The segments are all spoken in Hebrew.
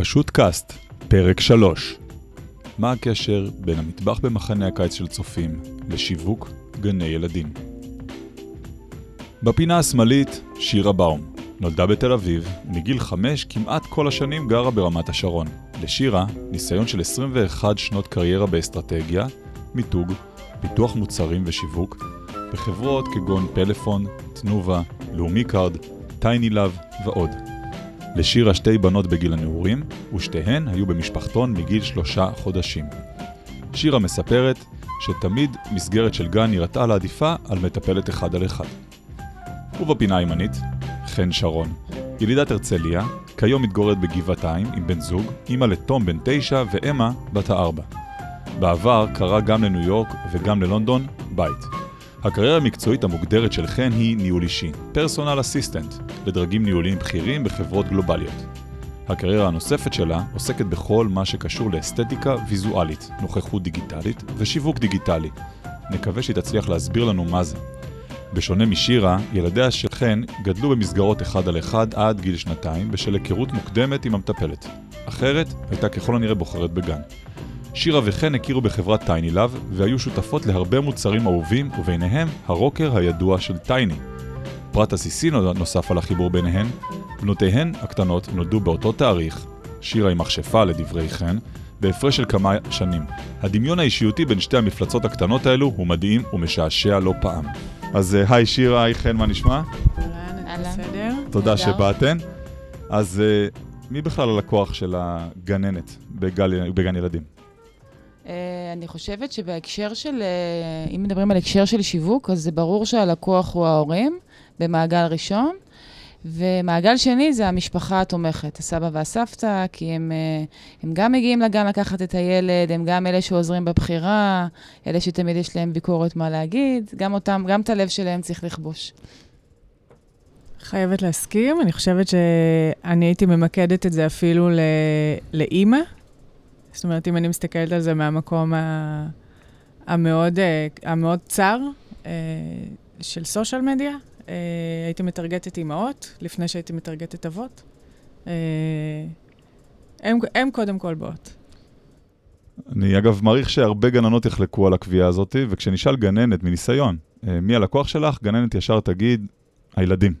פשוט קאסט, פרק 3. מה הקשר בין המטבח במחנה הקיץ של צופים לשיווק גני ילדים? בפינה השמאלית, שירה באום. נולדה בתל אביב, ומגיל חמש כמעט כל השנים גרה ברמת השרון. לשירה, ניסיון של 21 שנות קריירה באסטרטגיה, מיתוג, פיתוח מוצרים ושיווק, בחברות כגון פלאפון, תנובה, לאומי קארד, טייני לאב ועוד. לשירה שתי בנות בגיל הנעורים, ושתיהן היו במשפחתון מגיל שלושה חודשים. שירה מספרת שתמיד מסגרת של גן נראתה לה עדיפה על מטפלת אחד על אחד. ובפינה הימנית, חן שרון, ילידת הרצליה, כיום מתגוררת בגבעתיים עם בן זוג, אימא לתום בן תשע ואמה בת הארבע. בעבר גרה גם לניו יורק וגם ללונדון בית. הקריירה המקצועית המוגדרת של חן היא ניהול אישי, פרסונל אסיסטנט, לדרגים ניהוליים בכירים בחברות גלובליות. הקריירה הנוספת שלה עוסקת בכל מה שקשור לאסתטיקה ויזואלית, נוכחות דיגיטלית ושיווק דיגיטלי. נקווה שהיא תצליח להסביר לנו מה זה. בשונה משירה, ילדיה של חן גדלו במסגרות אחד על אחד עד גיל שנתיים בשל היכרות מוקדמת עם המטפלת. אחרת, הייתה ככל הנראה בוחרת בגן. שירה וחן הכירו בחברת טייני לאב והיו שותפות להרבה מוצרים אהובים וביניהם הרוקר הידוע של טייני. פרט עסיסי נוסף על החיבור ביניהן, בנותיהן הקטנות נולדו באותו תאריך, שירה עם מכשפה לדברי חן, בהפרש של כמה שנים. הדמיון האישיותי בין שתי המפלצות הקטנות האלו הוא מדהים ומשעשע לא פעם. אז אה, היי שירה, היי חן, מה נשמע? אהלן, בסדר. תודה שבאתן. אז אה, מי בכלל הלקוח של הגננת בגן ילדים? Uh, אני חושבת שבהקשר של, uh, אם מדברים על הקשר של שיווק, אז זה ברור שהלקוח הוא ההורים במעגל ראשון, ומעגל שני זה המשפחה התומכת, הסבא והסבתא, כי הם, uh, הם גם מגיעים לגן לקחת את הילד, הם גם אלה שעוזרים בבחירה, אלה שתמיד יש להם ביקורת מה להגיד, גם אותם, גם את הלב שלהם צריך לכבוש. חייבת להסכים, אני חושבת שאני הייתי ממקדת את זה אפילו לאימא. זאת אומרת, אם אני מסתכלת על זה מהמקום המאוד, המאוד צר של סושיאל מדיה, הייתי מטרגטת אימהות לפני שהייתי מטרגטת אבות. הם, הם קודם כל באות. אני אגב מעריך שהרבה גננות יחלקו על הקביעה הזאת, וכשנשאל גננת מניסיון, מי הלקוח שלך, גננת ישר תגיד, הילדים.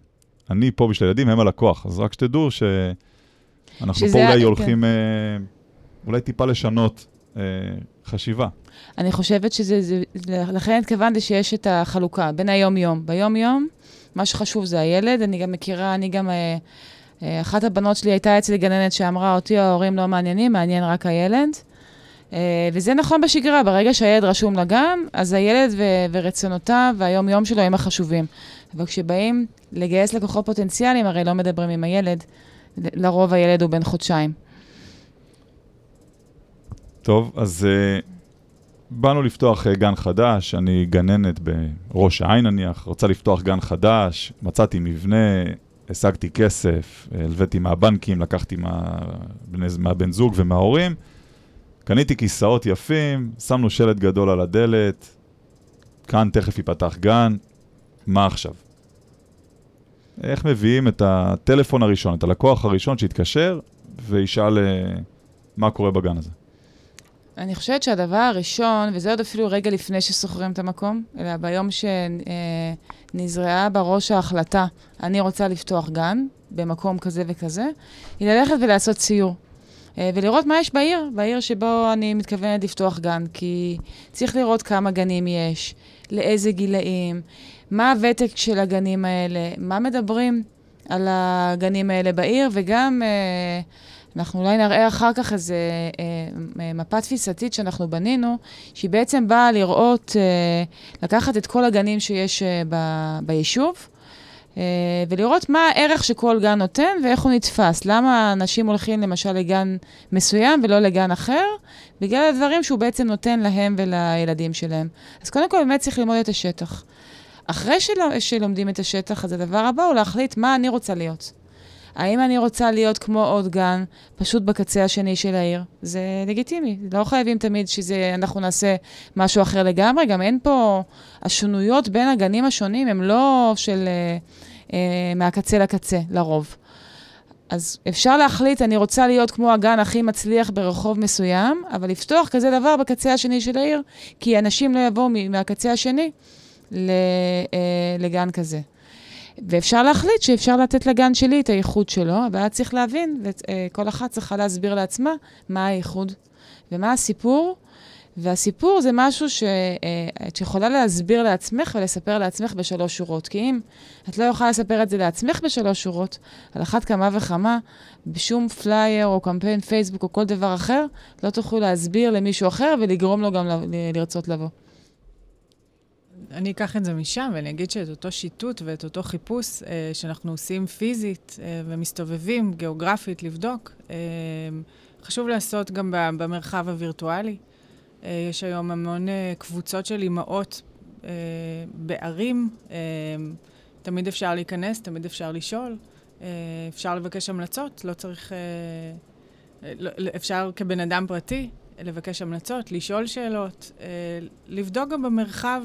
אני פה בשביל הילדים, הם הלקוח. אז רק שתדעו שאנחנו פה אולי הולכים... כן. אולי טיפה לשנות אה, חשיבה. אני חושבת שזה, זה, לכן התכוונתי שיש את החלוקה בין היום-יום. ביום-יום, מה שחשוב זה הילד. אני גם מכירה, אני גם, אה, אה, אחת הבנות שלי הייתה אצלי גננת שאמרה, אותי ההורים לא מעניינים, מעניין רק הילד. אה, וזה נכון בשגרה, ברגע שהילד רשום לגן, אז הילד ו- ורצונותיו והיום-יום שלו הם החשובים. אבל כשבאים לגייס לקוחות פוטנציאליים, הרי לא מדברים עם הילד, לרוב הילד הוא בן חודשיים. טוב, אז uh, באנו לפתוח uh, גן חדש, אני גננת בראש העין נניח, רוצה לפתוח גן חדש, מצאתי מבנה, השגתי כסף, הלוויתי מהבנקים, לקחתי מה, מהבן זוג ומההורים, קניתי כיסאות יפים, שמנו שלט גדול על הדלת, כאן תכף ייפתח גן, מה עכשיו? איך מביאים את הטלפון הראשון, את הלקוח הראשון שיתקשר וישאל uh, מה קורה בגן הזה? אני חושבת שהדבר הראשון, וזה עוד אפילו רגע לפני ששוכרים את המקום, אלא ביום שנזרעה בראש ההחלטה, אני רוצה לפתוח גן במקום כזה וכזה, היא ללכת ולעשות ציור. ולראות מה יש בעיר, בעיר שבו אני מתכוונת לפתוח גן, כי צריך לראות כמה גנים יש, לאיזה גילאים, מה הוותק של הגנים האלה, מה מדברים על הגנים האלה בעיר, וגם... אנחנו אולי נראה אחר כך איזה אה, אה, מפה תפיסתית שאנחנו בנינו, שהיא בעצם באה לראות, אה, לקחת את כל הגנים שיש אה, ב, ביישוב, אה, ולראות מה הערך שכל גן נותן ואיך הוא נתפס. למה אנשים הולכים למשל לגן מסוים ולא לגן אחר? בגלל הדברים שהוא בעצם נותן להם ולילדים שלהם. אז קודם כל באמת צריך ללמוד את השטח. אחרי של... שלומדים את השטח, אז הדבר הבא הוא להחליט מה אני רוצה להיות. האם אני רוצה להיות כמו עוד גן, פשוט בקצה השני של העיר? זה לגיטימי, לא חייבים תמיד שאנחנו נעשה משהו אחר לגמרי, גם אין פה, השונויות בין הגנים השונים הם לא של אה, אה, מהקצה לקצה, לרוב. אז אפשר להחליט, אני רוצה להיות כמו הגן הכי מצליח ברחוב מסוים, אבל לפתוח כזה דבר בקצה השני של העיר, כי אנשים לא יבואו מהקצה השני לגן כזה. ואפשר להחליט שאפשר לתת לגן שלי את הייחוד שלו, אבל היה צריך להבין, וכל אחת צריכה להסביר לעצמה מה הייחוד ומה הסיפור. והסיפור זה משהו שאת יכולה להסביר לעצמך ולספר לעצמך בשלוש שורות. כי אם את לא יכולה לספר את זה לעצמך בשלוש שורות, על אחת כמה וכמה, בשום פלייר או קמפיין פייסבוק או כל דבר אחר, לא תוכלו להסביר למישהו אחר ולגרום לו גם לרצות לבוא. אני אקח את זה משם ואני אגיד שאת אותו שיטוט ואת אותו חיפוש אה, שאנחנו עושים פיזית אה, ומסתובבים גיאוגרפית לבדוק, אה, חשוב לעשות גם במרחב הווירטואלי. אה, יש היום המון אה, קבוצות של אימהות אה, בערים. אה, תמיד אפשר להיכנס, תמיד אפשר לשאול. אה, אפשר לבקש המלצות, לא צריך... אה, לא, אפשר כבן אדם פרטי לבקש המלצות, לשאול שאלות, אה, לבדוק גם במרחב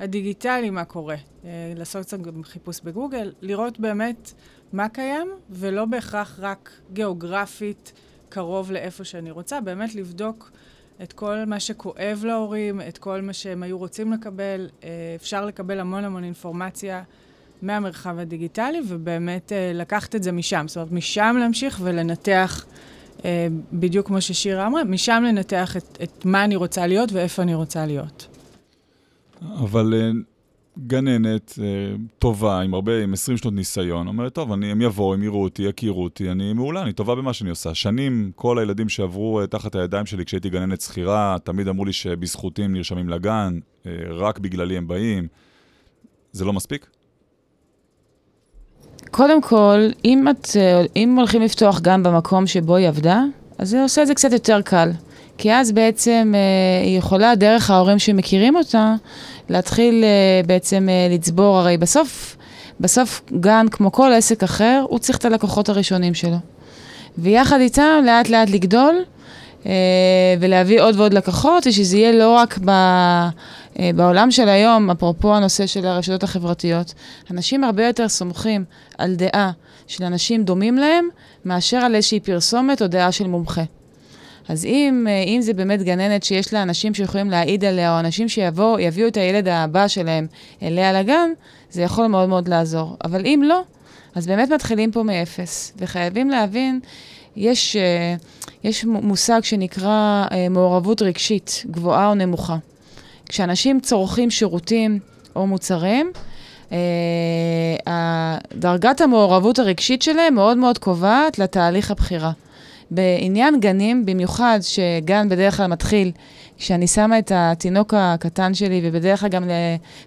הדיגיטלי מה קורה, אה, לעשות קצת גם חיפוש בגוגל, לראות באמת מה קיים, ולא בהכרח רק גיאוגרפית קרוב לאיפה שאני רוצה, באמת לבדוק את כל מה שכואב להורים, את כל מה שהם היו רוצים לקבל. אה, אפשר לקבל המון המון אינפורמציה מהמרחב הדיגיטלי, ובאמת אה, לקחת את זה משם. זאת אומרת, משם להמשיך ולנתח, בדיוק כמו ששירה אמרה, משם לנתח את, את מה אני רוצה להיות ואיפה אני רוצה להיות. אבל אה, גננת אה, טובה, עם הרבה, עם 20 שנות ניסיון, אומרת, טוב, אני, הם יבואו, הם יראו אותי, יכירו אותי, אני מעולה, אני טובה במה שאני עושה. שנים, כל הילדים שעברו אה, תחת הידיים שלי כשהייתי גננת שכירה, תמיד אמרו לי שבזכותי הם נרשמים לגן, רק בגללי הם באים. זה לא מספיק? קודם כל, אם, את, אם הולכים לפתוח גן במקום שבו היא עבדה, אז זה עושה את זה קצת יותר קל. כי אז בעצם אה, היא יכולה, דרך ההורים שמכירים אותה, להתחיל אה, בעצם אה, לצבור, הרי בסוף, בסוף גן, כמו כל עסק אחר, הוא צריך את הלקוחות הראשונים שלו. ויחד איתם, לאט לאט לגדול, ולהביא עוד ועוד לקוחות, ושזה יהיה לא רק ב... בעולם של היום, אפרופו הנושא של הרשתות החברתיות, אנשים הרבה יותר סומכים על דעה של אנשים דומים להם, מאשר על איזושהי פרסומת או דעה של מומחה. אז אם, אה, אם זה באמת גננת שיש לה אנשים שיכולים להעיד עליה, או אנשים שיבואו, יביאו את הילד הבא שלהם אליה לגן, זה יכול מאוד מאוד לעזור. אבל אם לא, אז באמת מתחילים פה מאפס. וחייבים להבין, יש, אה, יש מושג שנקרא אה, מעורבות רגשית, גבוהה או נמוכה. כשאנשים צורכים שירותים או מוצרים, דרגת המעורבות הרגשית שלהם מאוד מאוד קובעת לתהליך הבחירה. בעניין גנים, במיוחד שגן בדרך כלל מתחיל כשאני שמה את התינוק הקטן שלי, ובדרך כלל גם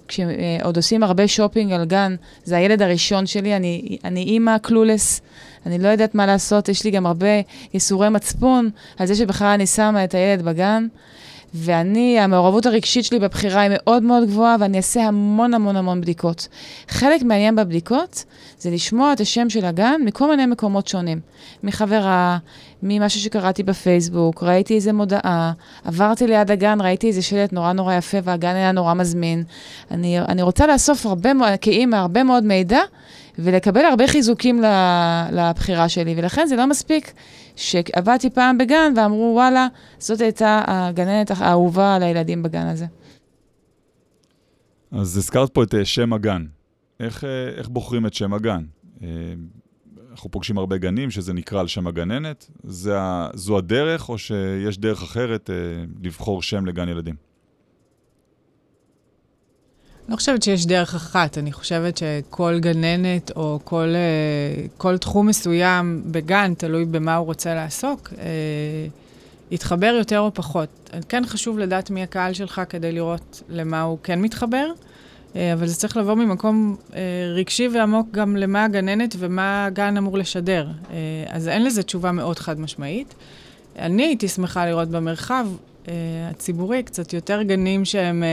כשעוד עושים הרבה שופינג על גן, זה הילד הראשון שלי, אני, אני אימא קלולס, אני לא יודעת מה לעשות, יש לי גם הרבה ייסורי מצפון על זה שבכלל אני שמה את הילד בגן. ואני, המעורבות הרגשית שלי בבחירה היא מאוד מאוד גבוהה, ואני אעשה המון המון המון בדיקות. חלק מעניין בבדיקות זה לשמוע את השם של הגן מכל מיני מקומות שונים. מחברה, ממשהו שקראתי בפייסבוק, ראיתי איזה מודעה, עברתי ליד הגן, ראיתי איזה שלט נורא נורא יפה והגן היה נורא מזמין. אני, אני רוצה לאסוף הרבה, כאימא, הרבה מאוד מידע ולקבל הרבה חיזוקים לבחירה שלי, ולכן זה לא מספיק שעבדתי פעם בגן ואמרו, וואלה, זאת הייתה הגננת האהובה על הילדים בגן הזה. אז הזכרת פה את אה, שם הגן. איך, אה, איך בוחרים את שם הגן? אה, אנחנו פוגשים הרבה גנים שזה נקרא על שם הגננת. זה, זו הדרך, או שיש דרך אחרת לבחור שם לגן ילדים? לא חושבת שיש דרך אחת, אני חושבת שכל גננת או כל, אה, כל תחום מסוים בגן, תלוי במה הוא רוצה לעסוק, אה, יתחבר יותר או פחות. כן חשוב לדעת מי הקהל שלך כדי לראות למה הוא כן מתחבר, אה, אבל זה צריך לבוא ממקום רגשי ועמוק גם למה הגננת ומה הגן אמור לשדר. אז אין לזה תשובה מאוד חד משמעית. אני הייתי שמחה לראות במרחב הציבורי קצת יותר גנים שהם...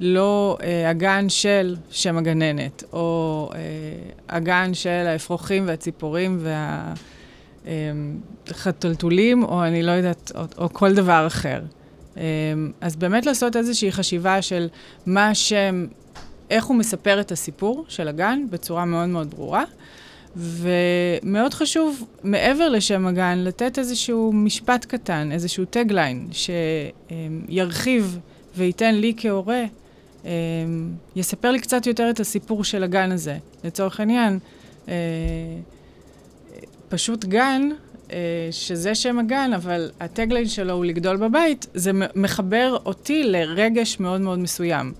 לא אה, הגן של שם הגננת, או אה, הגן של האפרוחים והציפורים והחתולתולים, אה, או אני לא יודעת, או, או כל דבר אחר. אה, אז באמת לעשות איזושהי חשיבה של מה השם, איך הוא מספר את הסיפור של הגן בצורה מאוד מאוד ברורה. ומאוד חשוב, מעבר לשם הגן, לתת איזשהו משפט קטן, איזשהו טגליין, שירחיב וייתן לי כהורה, אמ, יספר לי קצת יותר את הסיפור של הגן הזה. לצורך העניין, אה, פשוט גן, אה, שזה שם הגן, אבל הטגליין שלו הוא לגדול בבית, זה מחבר אותי לרגש מאוד מאוד מסוים.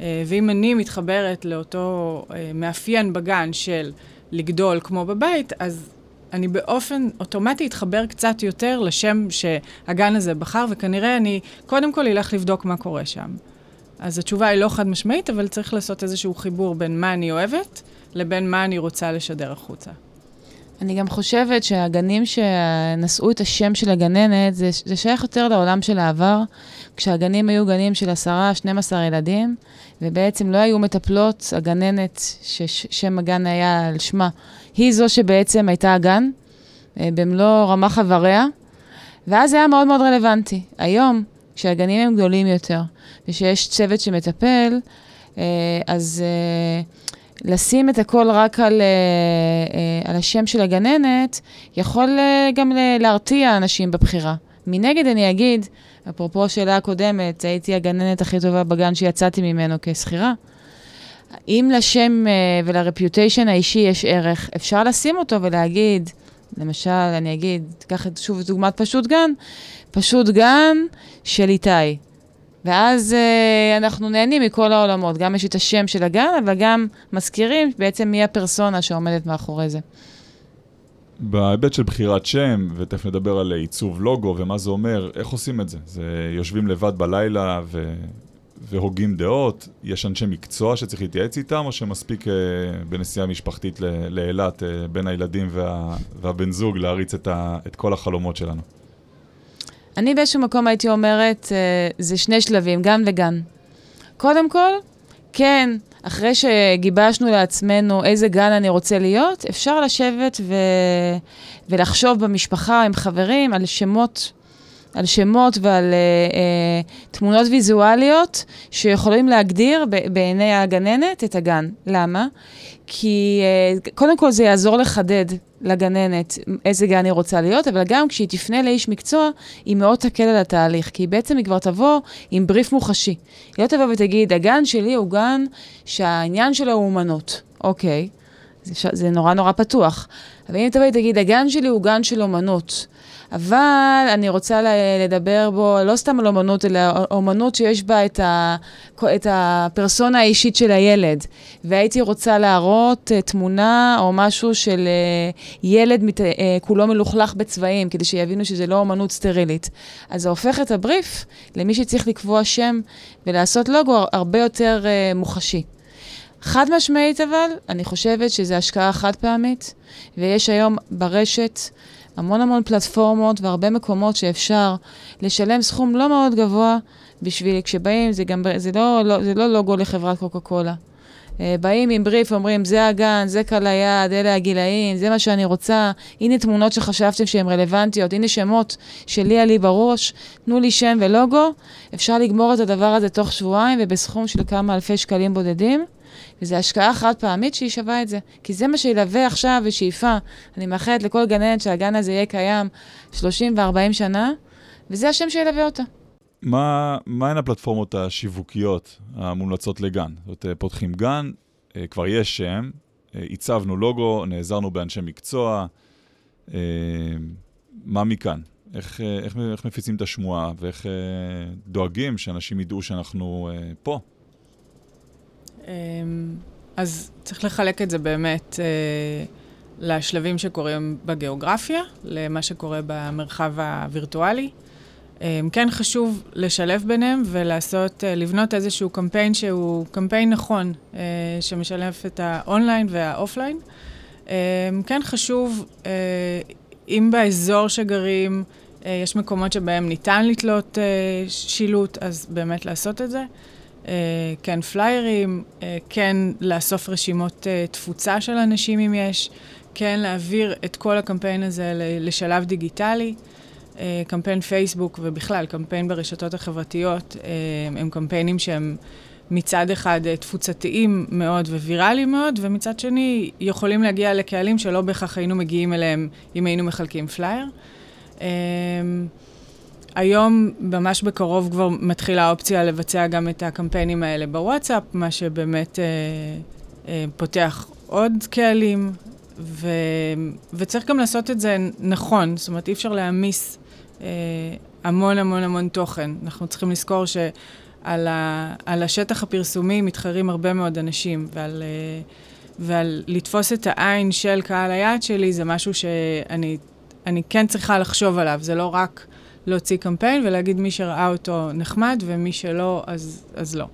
אה, ואם אני מתחברת לאותו מאפיין בגן של לגדול כמו בבית, אז אני באופן אוטומטי אתחבר קצת יותר לשם שהגן הזה בחר, וכנראה אני קודם כל אלך לבדוק מה קורה שם. אז התשובה היא לא חד משמעית, אבל צריך לעשות איזשהו חיבור בין מה אני אוהבת לבין מה אני רוצה לשדר החוצה. אני גם חושבת שהגנים שנשאו את השם של הגננת, זה, זה שייך יותר לעולם של העבר, כשהגנים היו גנים של עשרה, 12 ילדים, ובעצם לא היו מטפלות, הגננת, ששם הגן היה על שמה, היא זו שבעצם הייתה הגן, אה, במלוא רמ"ח איבריה, ואז זה היה מאוד מאוד רלוונטי. היום, כשהגנים הם גדולים יותר, ושיש צוות שמטפל, אה, אז אה, לשים את הכל רק על, על השם של הגננת, יכול גם להרתיע אנשים בבחירה. מנגד אני אגיד, אפרופו השאלה הקודמת, הייתי הגננת הכי טובה בגן שיצאתי ממנו כשכירה. אם לשם ולרפיוטיישן האישי יש ערך, אפשר לשים אותו ולהגיד, למשל, אני אגיד, תיקח שוב דוגמת פשוט גן, פשוט גן של איתי. ואז uh, אנחנו נהנים מכל העולמות. גם יש את השם של הגן, אבל גם מזכירים בעצם מי הפרסונה שעומדת מאחורי זה. בהיבט של בחירת שם, ותכף נדבר על עיצוב לוגו ומה זה אומר, איך עושים את זה? זה יושבים לבד בלילה ו... והוגים דעות? יש אנשי מקצוע שצריך להתייעץ איתם, או שמספיק אה, בנסיעה משפחתית לאילת אה, בין הילדים וה... והבן זוג להריץ את, ה... את כל החלומות שלנו? אני באיזשהו מקום הייתי אומרת, אה, זה שני שלבים, גן וגן. קודם כל, כן, אחרי שגיבשנו לעצמנו איזה גן אני רוצה להיות, אפשר לשבת ו... ולחשוב במשפחה עם חברים על שמות, על שמות ועל uh, uh, תמונות ויזואליות שיכולים להגדיר בעיני הגננת את הגן. למה? כי uh, קודם כל זה יעזור לחדד לגננת איזה גן היא רוצה להיות, אבל גם כשהיא תפנה לאיש מקצוע, היא מאוד תקל על התהליך, כי בעצם היא כבר תבוא עם בריף מוחשי. היא לא תבוא ותגיד, הגן שלי הוא גן שהעניין שלו הוא אומנות. אוקיי, זה, זה נורא נורא פתוח. אבל אם תבואי ותגיד, הגן שלי הוא גן של אומנות. אבל אני רוצה לדבר בו לא סתם על אומנות, אלא אומנות שיש בה את, ה, את הפרסונה האישית של הילד. והייתי רוצה להראות uh, תמונה או משהו של uh, ילד מת, uh, כולו מלוכלך בצבעים, כדי שיבינו שזה לא אומנות סטרילית. אז זה הופך את הבריף למי שצריך לקבוע שם ולעשות לוגו הרבה יותר מוחשי. חד משמעית אבל, אני חושבת שזו השקעה חד פעמית, ויש היום ברשת המון המון פלטפורמות והרבה מקומות שאפשר לשלם סכום לא מאוד גבוה בשביל, כשבאים, זה גם, זה לא, לא, זה לא לוגו לחברת קוקה קולה. Uh, באים עם בריף, אומרים, זה הגן, זה קל היד, אלה הגילאים, זה מה שאני רוצה, הנה תמונות שחשבתם שהן רלוונטיות, הנה שמות שלי עלי בראש, תנו לי שם ולוגו, אפשר לגמור את הדבר הזה תוך שבועיים ובסכום של כמה אלפי שקלים בודדים. וזו השקעה חד פעמית שהיא שווה את זה. כי זה מה שילווה עכשיו בשאיפה. אני מאחלת לכל גננת שהגן הזה יהיה קיים 30 ו-40 שנה, וזה השם שילווה אותה. מה, מהן הפלטפורמות השיווקיות המומלצות לגן? זאת אומרת, פותחים גן, אה, כבר יש שם, אה, הצבנו לוגו, נעזרנו באנשי מקצוע, אה, מה מכאן? איך, איך, איך מפיצים את השמועה ואיך דואגים שאנשים ידעו שאנחנו פה? אמ, אז צריך לחלק את זה באמת אה, לשלבים שקורים בגיאוגרפיה, למה שקורה במרחב הווירטואלי. אמ, כן חשוב לשלב ביניהם ולעשות, אה, לבנות איזשהו קמפיין שהוא קמפיין נכון, אה, שמשלב את ה online וה offline. אמ, כן חשוב, אם באזור שגרים, יש מקומות שבהם ניתן לתלות שילוט, אז באמת לעשות את זה. אה, כן פליירים, אה, כן לאסוף רשימות אה, תפוצה של אנשים אם יש, כן להעביר את כל הקמפיין הזה לשלב דיגיטלי. קמפיין פייסבוק ובכלל, קמפיין ברשתות החברתיות, הם קמפיינים שהם מצד אחד תפוצתיים מאוד וויראליים מאוד, ומצד שני יכולים להגיע לקהלים שלא בהכרח היינו מגיעים אליהם אם היינו מחלקים פלייר. היום, ממש בקרוב כבר מתחילה האופציה לבצע גם את הקמפיינים האלה בוואטסאפ, מה שבאמת אה, אה, פותח עוד קהלים, ו, וצריך גם לעשות את זה נכון, זאת אומרת, אי אפשר להעמיס אה, המון המון המון תוכן. אנחנו צריכים לזכור שעל ה, השטח הפרסומי מתחרים הרבה מאוד אנשים, ועל, אה, ועל לתפוס את העין של קהל היעד שלי זה משהו שאני כן צריכה לחשוב עליו, זה לא רק להוציא קמפיין ולהגיד מי שראה אותו נחמד ומי שלא, אז, אז לא.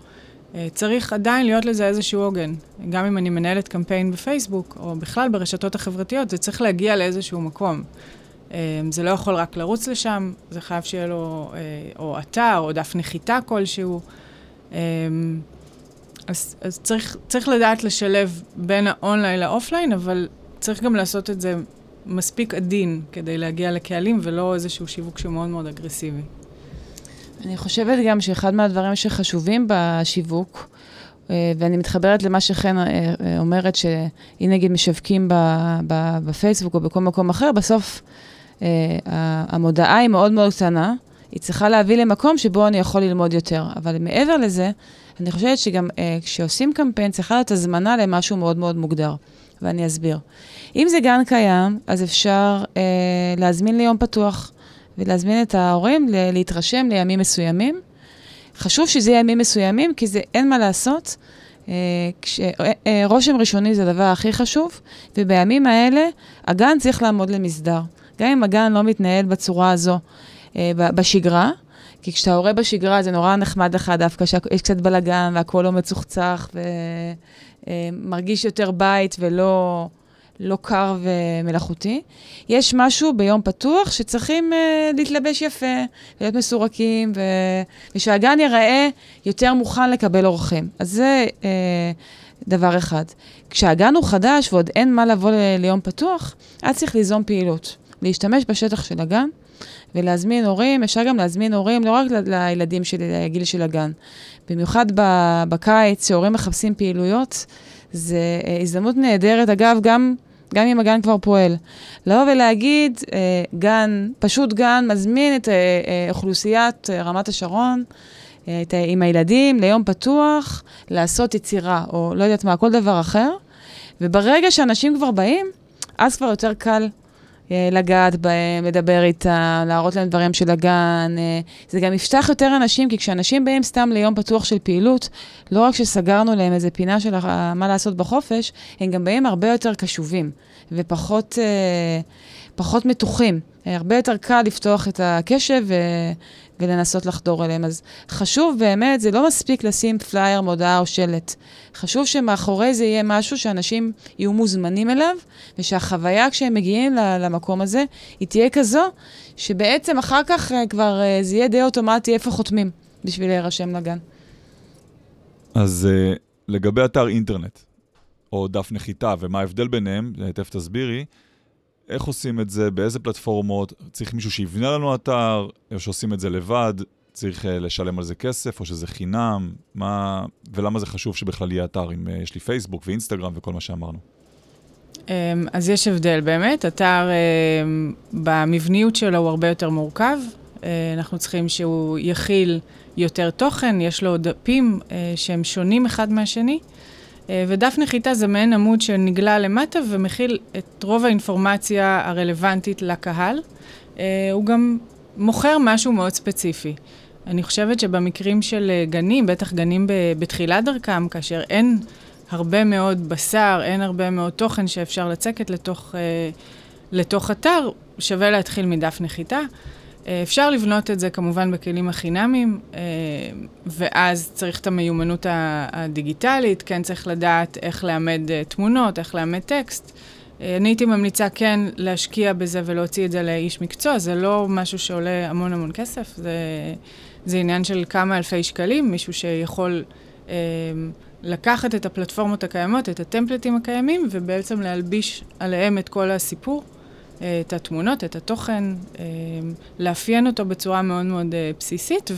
אה, צריך עדיין להיות לזה איזשהו עוגן. גם אם אני מנהלת קמפיין בפייסבוק, או בכלל ברשתות החברתיות, זה צריך להגיע לאיזשהו מקום. אה, זה לא יכול רק לרוץ לשם, זה חייב שיהיה לו אה, או אתר, או דף נחיתה כלשהו. אז, אז צריך, צריך לדעת לשלב בין ה online ל offline, אבל צריך גם לעשות את זה מספיק עדין כדי להגיע לקהלים, ולא איזשהו שיווק שהוא מאוד מאוד אגרסיבי. אני חושבת גם שאחד מהדברים שחשובים בשיווק, אה, ואני מתחברת למה שחן אה, אה, אומרת, שאם נגיד משווקים בפייסבוק או בכל מקום אחר, בסוף המודעה היא מאוד מאוד קטנה, היא צריכה להביא למקום שבו אני יכול ללמוד יותר. אבל מעבר לזה, אני חושבת שגם כשעושים קמפיין, צריכה להיות הזמנה למשהו מאוד מאוד מוגדר, ואני אסביר. אם זה גן קיים, אז אפשר להזמין ליום פתוח. ולהזמין את ההורים להתרשם לימים מסוימים. חשוב שזה יהיה ימים מסוימים, כי זה אין מה לעשות. אה, כש, אה, אה, רושם ראשוני זה הדבר הכי חשוב, ובימים האלה הגן צריך לעמוד למסדר. גם אם הגן לא מתנהל בצורה הזו בשגרה, כי כשאתה הורה בשגרה זה נורא נחמד לך דווקא שיש קצת בלאגן והכול לא מצוחצח ומרגיש יותר בית ולא לא קר ומלאכותי. יש משהו ביום פתוח שצריכים uh, להתלבש יפה, להיות מסורקים, ו... ושהגן ייראה יותר מוכן לקבל אורחים. אז זה uh, דבר אחד. כשהגן הוא חדש ועוד אין מה לבוא ל- ליום פתוח, אז צריך ליזום פעילות. להשתמש בשטח של הגן ולהזמין הורים, אפשר גם להזמין הורים לא רק ל- לילדים של הגיל של הגן. במיוחד בקיץ, שהורים מחפשים פעילויות, זה uh, הזדמנות נהדרת. אגב, גם גם אם הגן כבר פועל. לבוא ולהגיד, אה, גן, פשוט גן, מזמין את אה, אה, אוכלוסיית אה, רמת השרון, אה, את, אה, עם הילדים, ליום פתוח, לעשות יצירה, או לא יודעת מה, כל דבר אחר. וברגע שאנשים כבר באים, אז כבר יותר קל לגעת בהם, לדבר איתם, להראות להם דברים של הגן. אה, זה גם יפתח יותר אנשים, כי כשאנשים באים סתם ליום פתוח של פעילות, לא רק שסגרנו להם איזה פינה של מה לעשות בחופש, הם גם באים הרבה יותר קשובים ופחות אה, פחות מתוחים. הרבה יותר קל לפתוח את הקשב ו... ולנסות לחדור אליהם. אז חשוב באמת, זה לא מספיק לשים פלייר, מודעה או שלט. חשוב שמאחורי זה יהיה משהו שאנשים יהיו מוזמנים אליו, ושהחוויה כשהם מגיעים למקום הזה, היא תהיה כזו, שבעצם אחר כך אה, כבר אה, זה יהיה די אוטומטי איפה חותמים בשביל להירשם לגן. אז לגבי אתר אינטרנט, או דף נחיתה, ומה ההבדל ביניהם, תכף תסבירי, איך עושים את זה, באיזה פלטפורמות, צריך מישהו שיבנה לנו אתר, או שעושים את זה לבד, צריך uh, לשלם על זה כסף, או שזה חינם, מה... ולמה זה חשוב שבכלל יהיה אתר, אם uh, יש לי פייסבוק ואינסטגרם וכל מה שאמרנו. Um, אז יש הבדל באמת, אתר um, במבניות שלו הוא הרבה יותר מורכב, אנחנו צריכים שהוא יכיל יותר תוכן, יש לו דפים שהם שונים אחד מהשני. אה, ודף נחיתה זה מעין עמוד שנגלה למטה ומכיל את רוב האינפורמציה הרלוונטית לקהל. אה, הוא גם מוכר משהו מאוד ספציפי. אני חושבת שבמקרים של אה, גנים, בטח גנים בתחילת דרכם, כאשר אין הרבה מאוד בשר, אין הרבה מאוד תוכן שאפשר לצקת לתוך, לתוך אתר, שווה להתחיל מדף נחיתה. אה, אפשר לבנות את זה כמובן בכלים החינמיים, אה, ואז צריך את המיומנות הדיגיטלית, כן צריך לדעת איך לאמד אה, תמונות, איך לאמד טקסט. אני הייתי ממליצה כן להשקיע בזה ולהוציא את זה לאיש מקצוע, זה לא משהו שעולה המון המון כסף, זה, זה עניין של כמה אלפי שקלים, מישהו שיכול אה, לקחת את הפלטפורמות הקיימות, את הטמפלטים הקיימים, ובעצם להלביש עליהם את כל הסיפור. את התמונות, את התוכן, אה, לאפיין אותו בצורה מאוד מאוד אה, בסיסית,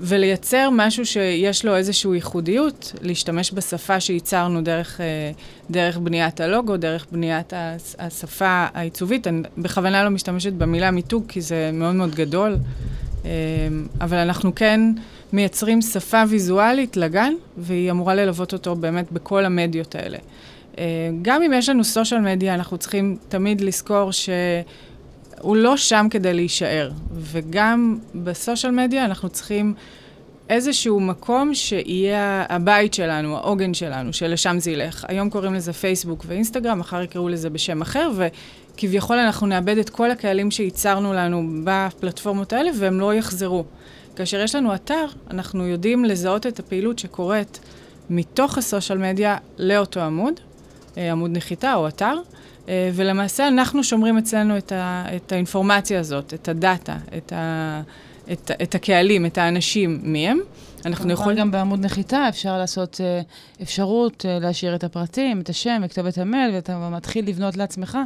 ולייצר משהו שיש לו איזושהי ייחודיות, להשתמש בשפה שייצרנו דרך, אה, דרך בניית הלוגו, דרך בניית השפה העיצובית. אני בכוונה לא משתמשת במילה מיתוג, כי זה מאוד מאוד גדול, אה, אבל אנחנו כן מייצרים שפה ויזואלית לגן, והיא אמורה ללוות אותו באמת בכל המדיות האלה. אה, גם אם יש לנו סושיאל מדיה, אנחנו צריכים תמיד לזכור ש... הוא לא שם כדי להישאר. וגם בסושיאל מדיה אנחנו צריכים איזשהו מקום שיהיה הבית שלנו, העוגן שלנו, שלשם זה ילך. היום קוראים לזה פייסבוק ואינסטגרם, מחר יקראו לזה בשם אחר, וכביכול אנחנו נאבד את כל הקהלים שייצרנו לנו בפלטפורמות האלה, והם לא יחזרו. כאשר יש לנו אתר, אנחנו יודעים לזהות את הפעילות שקורית מתוך הסושיאל מדיה לאותו עמוד, עמוד נחיתה או אתר, אה, ולמעשה אנחנו שומרים אצלנו את, ה, את האינפורמציה הזאת, את הדאטה, את, ה, את, את הקהלים, את האנשים, מי הם. אנחנו יכולים... גם בעמוד נחיתה אפשר לעשות אה, אפשרות אה, להשאיר את הפרטים, את השם, וכתובת המייל, ואתה מתחיל לבנות לעצמך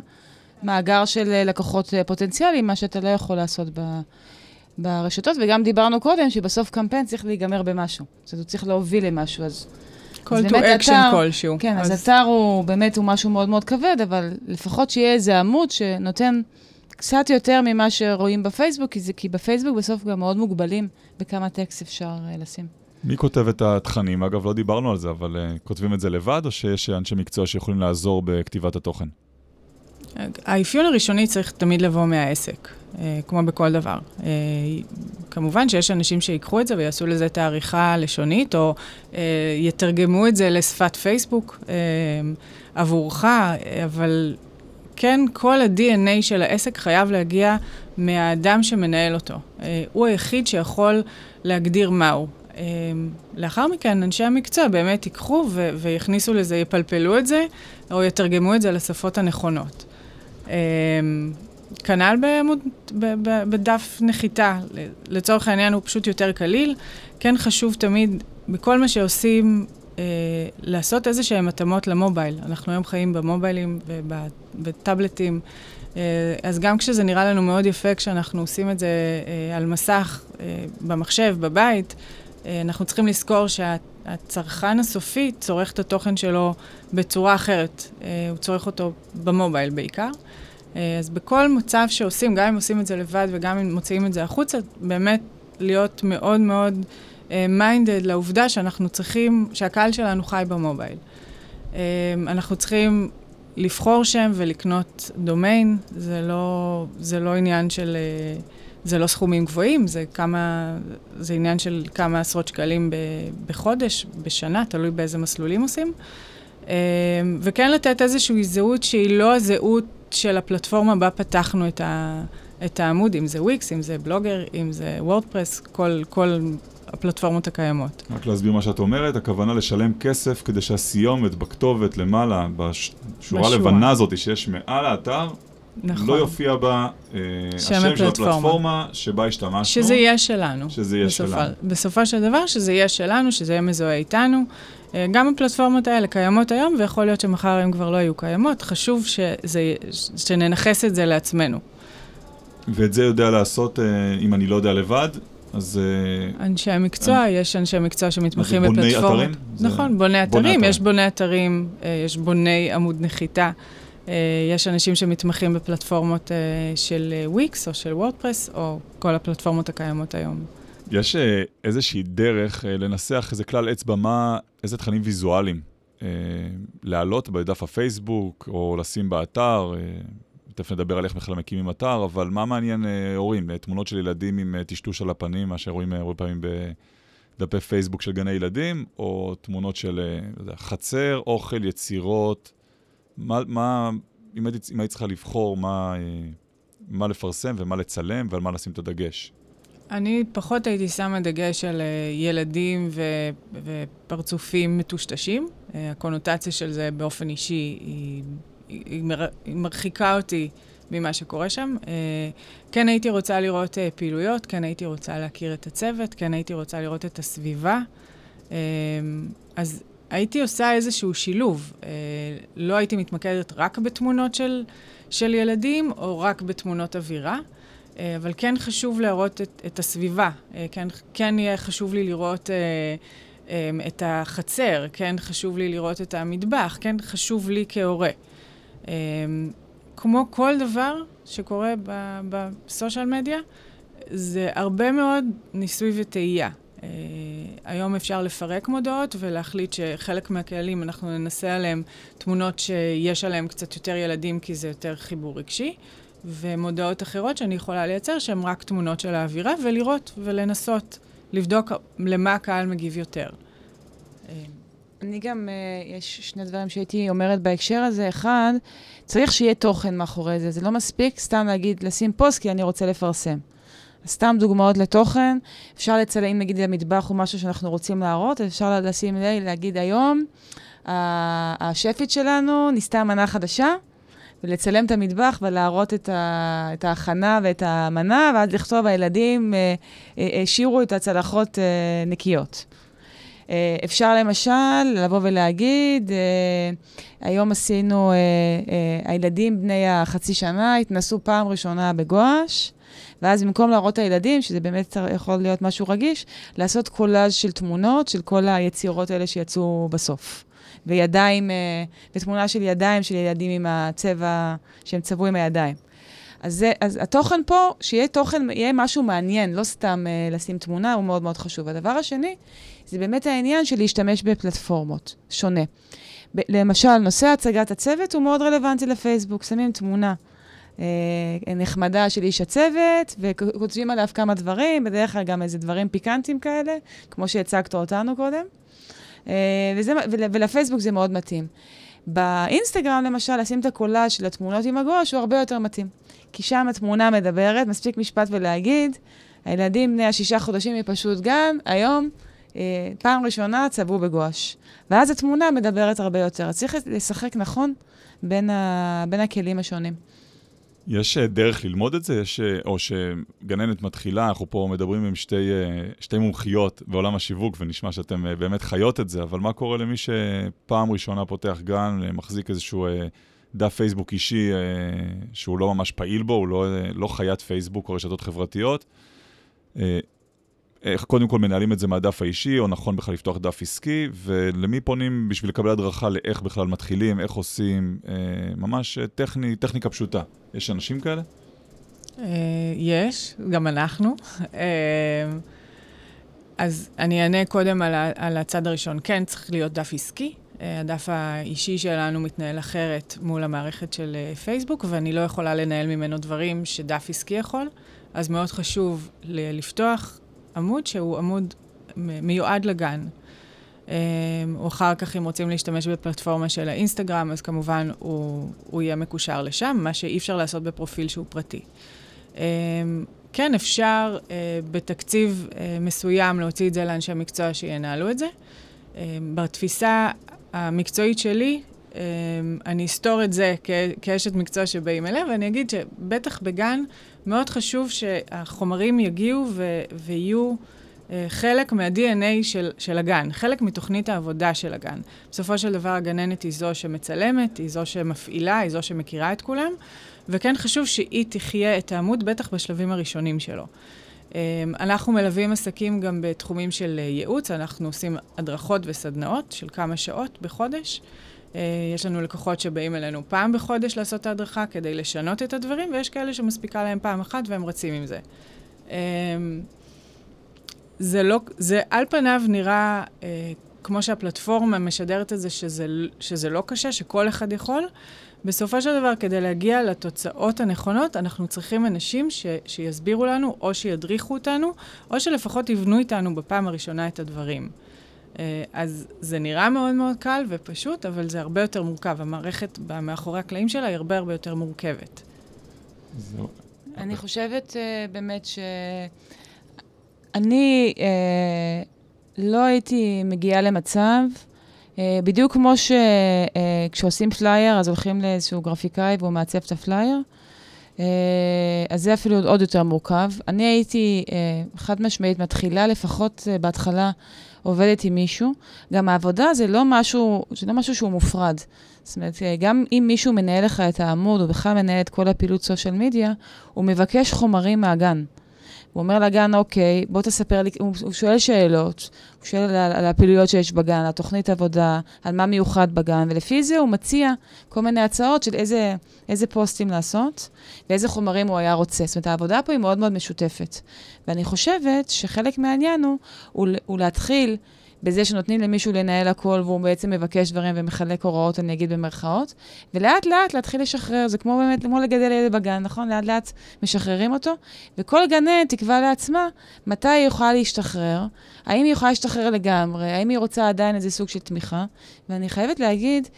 מאגר של לקוחות פוטנציאליים, מה שאתה לא יכול לעשות ב... ברשתות, וגם דיברנו קודם שבסוף קמפיין צריך להיגמר במשהו. זאת אומרת, הוא צריך להוביל למשהו, אז call to action כלשהו. כן, אז... אז אתר הוא באמת הוא משהו מאוד מאוד כבד, אבל לפחות שיהיה איזה עמוד שנותן קצת יותר ממה שרואים בפייסבוק, כי, זה, כי בפייסבוק בסוף גם מאוד מוגבלים בכמה טקסט אפשר uh, לשים. מי כותב את התכנים? אגב, לא דיברנו על זה, אבל uh, כותבים את זה לבד, או שיש אנשי מקצוע שיכולים לעזור בכתיבת התוכן? האפיון הראשוני צריך תמיד לבוא מהעסק, אה, כמו בכל דבר. אה, כמובן שיש אנשים שיקחו את זה ויעשו לזה את העריכה הלשונית, או אה, יתרגמו את זה לשפת פייסבוק עבורך, אבל כן, כל ה-DNA של העסק חייב להגיע מהאדם שמנהל אותו. הוא היחיד שיכול להגדיר מהו. לאחר מכן, אנשי המקצוע באמת ייקחו ויכניסו לזה, יפלפלו את זה, או יתרגמו את זה לשפות הנכונות. אמ, כנ"ל בדף נחיתה, לצורך העניין הוא פשוט יותר קליל. כן חשוב תמיד, בכל מה שעושים, אה, לעשות איזה שהן התאמות למובייל. אנחנו היום חיים במוביילים ובטאבלטים, אה, אז גם כשזה נראה לנו מאוד יפה, כשאנחנו עושים את זה אה, על מסך, אה, במחשב, בבית, אה, אנחנו צריכים לזכור שהצרכן הסופי צורך את התוכן שלו בצורה אחרת. אה, הוא צורך אותו במובייל בעיקר. אה, אז בכל מצב שעושים, גם אם עושים את זה לבד וגם אם מוציאים את זה החוצה, באמת להיות מאוד מאוד מיינדד uh, לעובדה שאנחנו צריכים, שהקהל שלנו חי במובייל. אנחנו צריכים לבחור שם ולקנות דומיין, זה לא, זה לא עניין של, uh, זה לא סכומים גבוהים, זה כמה, זה עניין של כמה עשרות שקלים ב, בחודש, בשנה, תלוי באיזה מסלולים עושים. Uh, וכן לתת איזושהי זהות שהיא לא הזהות של הפלטפורמה בה פתחנו את, ה, את העמוד, אם זה וויקס, אם זה בלוגר, אם זה וורדפרס, כל, כל הפלטפורמות הקיימות. רק להסביר מה שאת אומרת, הכוונה לשלם כסף כדי שהסיומת בכתובת למעלה, בשורה הלבנה הזאת שיש מעל האתר, נכון. לא יופיע בה אה, השם. של הפלטפורמה שבה השתמשנו. שזה יהיה שלנו. שזה יהיה בסופו, שלנו. בסופו של דבר, שזה יהיה שלנו, שזה יהיה מזוהה איתנו. אה, גם הפלטפורמות האלה קיימות היום, ויכול להיות שמחר הן כבר לא יהיו קיימות. חשוב שזה, שננכס את זה לעצמנו. ואת זה יודע לעשות, אה, אם אני לא יודע לבד, אז... אה, אנשי המקצוע, אני... יש אנשי מקצוע שמתמחים בפלטפורמות. בוני אתרים? נכון, בוני אתרים. בוני אתרים. יש בוני אתרים, יש בוני עמוד נחיתה. יש אנשים שמתמחים בפלטפורמות של וויקס או של וורדפרס, או כל הפלטפורמות הקיימות היום. יש איזושהי דרך לנסח איזה כלל אצבע, מה, איזה תכנים ויזואליים אה, להעלות בדף הפייסבוק, או לשים באתר, אה, תכף נדבר על איך בכלל מקימים אתר, אבל מה מעניין אה, הורים? אה, תמונות של ילדים עם אה, טשטוש על הפנים, מה שרואים אה, הרבה פעמים בדפי פייסבוק של גני ילדים, או תמונות של אה, לא חצר, אוכל, יצירות, מה, מה אם היית, צריכה לבחור מה, אה, מה לפרסם ומה לצלם ועל מה לשים את הדגש? אני פחות הייתי שמה דגש על uh, ילדים ו- ופרצופים מטושטשים. Uh, הקונוטציה של זה באופן אישי היא, היא, מר, היא מרחיקה אותי ממה שקורה שם. כן הייתי רוצה לראות פעילויות, כן הייתי רוצה להכיר את הצוות, כן הייתי רוצה לראות את הסביבה. אז הייתי עושה איזשהו שילוב. Uh, לא הייתי מתמקדת רק בתמונות של, של ילדים או רק בתמונות אווירה. אה, אבל כן חשוב להראות את, את הסביבה, אה, כן, כן יהיה חשוב לי לראות אה, אה, את החצר, כן חשוב לי לראות את המטבח, כן חשוב לי כהורה. אה, כמו כל דבר שקורה בסושיאל מדיה, זה הרבה מאוד ניסוי וטעייה. Uh, היום אפשר לפרק מודעות ולהחליט שחלק מהקהלים, אנחנו ננסה עליהם תמונות שיש עליהם קצת יותר ילדים, כי זה יותר חיבור רגשי, ומודעות אחרות שאני יכולה לייצר, שהן רק תמונות של האווירה, ולראות ולנסות לבדוק למה הקהל מגיב יותר. אני גם, uh, יש שני דברים שהייתי אומרת בהקשר הזה. אחד, צריך שיהיה תוכן מאחורי זה. זה לא מספיק סתם להגיד, לשים פוסט כי אני רוצה לפרסם. סתם דוגמאות לתוכן, אפשר לצלם נגיד למטבח או משהו שאנחנו רוצים להראות, אפשר לשים, להגיד היום, השפית שלנו ניסתה מנה חדשה, ולצלם את המטבח ולהראות את, ה, את ההכנה ואת המנה, ואז לכתוב, הילדים השאירו את הצלחות נקיות. אפשר למשל לבוא ולהגיד, היום עשינו, הילדים בני החצי שנה התנסו פעם ראשונה בגואש, ואז במקום להראות את הילדים, שזה באמת יכול להיות משהו רגיש, לעשות קולאז' של תמונות של כל היצירות האלה שיצאו בסוף. וידיים, ותמונה של ידיים של ילדים עם הצבע שהם צבעו עם הידיים. אז, זה, אז התוכן פה, שיהיה תוכן, יהיה משהו מעניין, לא סתם uh, לשים תמונה, הוא מאוד מאוד חשוב. הדבר השני, זה באמת העניין של להשתמש בפלטפורמות, שונה. ב- למשל, נושא הצגת הצוות הוא מאוד רלוונטי לפייסבוק, שמים תמונה. אה, נחמדה של איש הצוות, וכותבים עליו כמה דברים, בדרך כלל גם איזה דברים פיקנטיים כאלה, כמו שהצגת אותנו קודם. אה, וזה, ול, ולפייסבוק זה מאוד מתאים. באינסטגרם, למשל, לשים את הקולאז' של התמונות עם הגוש הוא הרבה יותר מתאים. כי שם התמונה מדברת, מספיק משפט ולהגיד, הילדים בני השישה חודשים מפשוט גן, היום, אה, פעם ראשונה צבעו בגואש. ואז התמונה מדברת הרבה יותר. אז צריך לשחק נכון בין, ה, בין הכלים השונים. יש אה, דרך ללמוד את זה? יש, אה, או שגננת מתחילה, אנחנו פה מדברים עם שתי, אה, שתי מומחיות בעולם השיווק, ונשמע שאתן באמת חיות את זה, אבל מה קורה למי שפעם ראשונה פותח גן, מחזיק איזשהו דף פייסבוק אישי שהוא לא ממש פעיל בו, הוא לא, לא חיית פייסבוק או רשתות חברתיות? איך קודם כל מנהלים את זה מהדף האישי, או נכון בכלל לפתוח דף עסקי, ולמי פונים בשביל לקבל הדרכה לאיך בכלל מתחילים, איך עושים, אה, ממש טכני, טכניקה פשוטה. יש אנשים כאלה? אה, יש, גם אנחנו. אה, אז אני אענה קודם על, על הצד הראשון. כן, צריך להיות דף עסקי. אה, הדף האישי שלנו מתנהל אחרת מול המערכת של אה, פייסבוק, ואני לא יכולה לנהל ממנו דברים שדף עסקי יכול. אז מאוד חשוב לפתוח עמוד שהוא עמוד מיועד לגן. או אמ, אחר כך, אם רוצים להשתמש בפלטפורמה של האינסטגרם, אז כמובן הוא, הוא יהיה מקושר לשם, מה שאי אפשר לעשות בפרופיל שהוא פרטי. אמ, כן, אפשר uh, בתקציב uh, מסוים להוציא את זה לאנשי מקצוע שינהלו את זה. Um, בתפיסה המקצועית שלי, אני אסתור את זה כאשת מקצוע שבאים אליה, ואני אגיד שבטח בגן מאוד חשוב שהחומרים יגיעו ו- ויהיו uh, חלק מה-DNA של, של הגן, חלק מתוכנית העבודה של הגן. בסופו של דבר הגננת היא זו שמצלמת, היא זו שמפעילה, היא זו שמכירה את כולם, וכן חשוב שהיא תחיה את העמוד, בטח בשלבים הראשונים שלו. Um, אנחנו מלווים עסקים גם בתחומים של ייעוץ, אנחנו עושים הדרכות וסדנאות של כמה שעות בחודש. אה, יש לנו לקוחות שבאים אלינו פעם בחודש לעשות את ההדרכה כדי לשנות את הדברים, ויש כאלה שמספיקה להם פעם אחת והם רצים עם זה. אה, זה לא, זה על פניו נראה אה, כמו שהפלטפורמה משדרת את זה, שזה, שזה לא קשה, שכל אחד יכול. בסופו של דבר, כדי להגיע לתוצאות הנכונות, אנחנו צריכים אנשים ש, שיסבירו לנו, או שידריכו אותנו, או שלפחות יבנו איתנו בפעם הראשונה את הדברים. אה, אז זה נראה מאוד מאוד קל ופשוט, אבל זה הרבה יותר מורכב. המערכת מאחורי הקלעים שלה היא הרבה הרבה יותר מורכבת. זהו. אני חושבת אה, באמת שאני אה, לא הייתי מגיעה למצב, אה, בדיוק כמו שכשעושים אה, flyer, אז הולכים לאיזשהו גרפיקאי והוא מעצב את הפלייר. אה, אז זה אפילו עוד יותר מורכב. אני הייתי אה, חד משמעית מתחילה, לפחות אה, בהתחלה, עובדת עם מישהו. גם העבודה זה לא משהו, זה לא משהו שהוא מופרד. זאת אומרת, גם אם מישהו מנהל לך את העמוד, או בכלל מנהל את כל הפעילות סושיאל מדיה, הוא מבקש חומרים מהגן. הוא אומר לגן, אוקיי, בוא תספר לי, הוא, הוא שואל שאלות, הוא שואל על, על הפעילויות שיש בגן, על תוכנית עבודה, על מה מיוחד בגן, ולפי זה הוא מציע כל מיני הצעות של איזה, איזה פוסטים לעשות, ואיזה חומרים הוא היה רוצה. זאת אומרת, העבודה פה היא מאוד מאוד משותפת. ואני חושבת שחלק מהעניין הוא, הוא, הוא להתחיל בזה שנותנים למישהו לנהל הכל והוא בעצם מבקש דברים ומחלק הוראות, אני אגיד במרכאות, ולאט לאט להתחיל לשחרר, זה כמו באמת, כמו לגדל ילד בגן, נכון? לאט לאט משחררים אותו, וכל גננת תקבע לעצמה מתי היא יכולה להשתחרר, האם היא יכולה להשתחרר לגמרי, האם היא רוצה עדיין איזה סוג של תמיכה, ואני חייבת להגיד,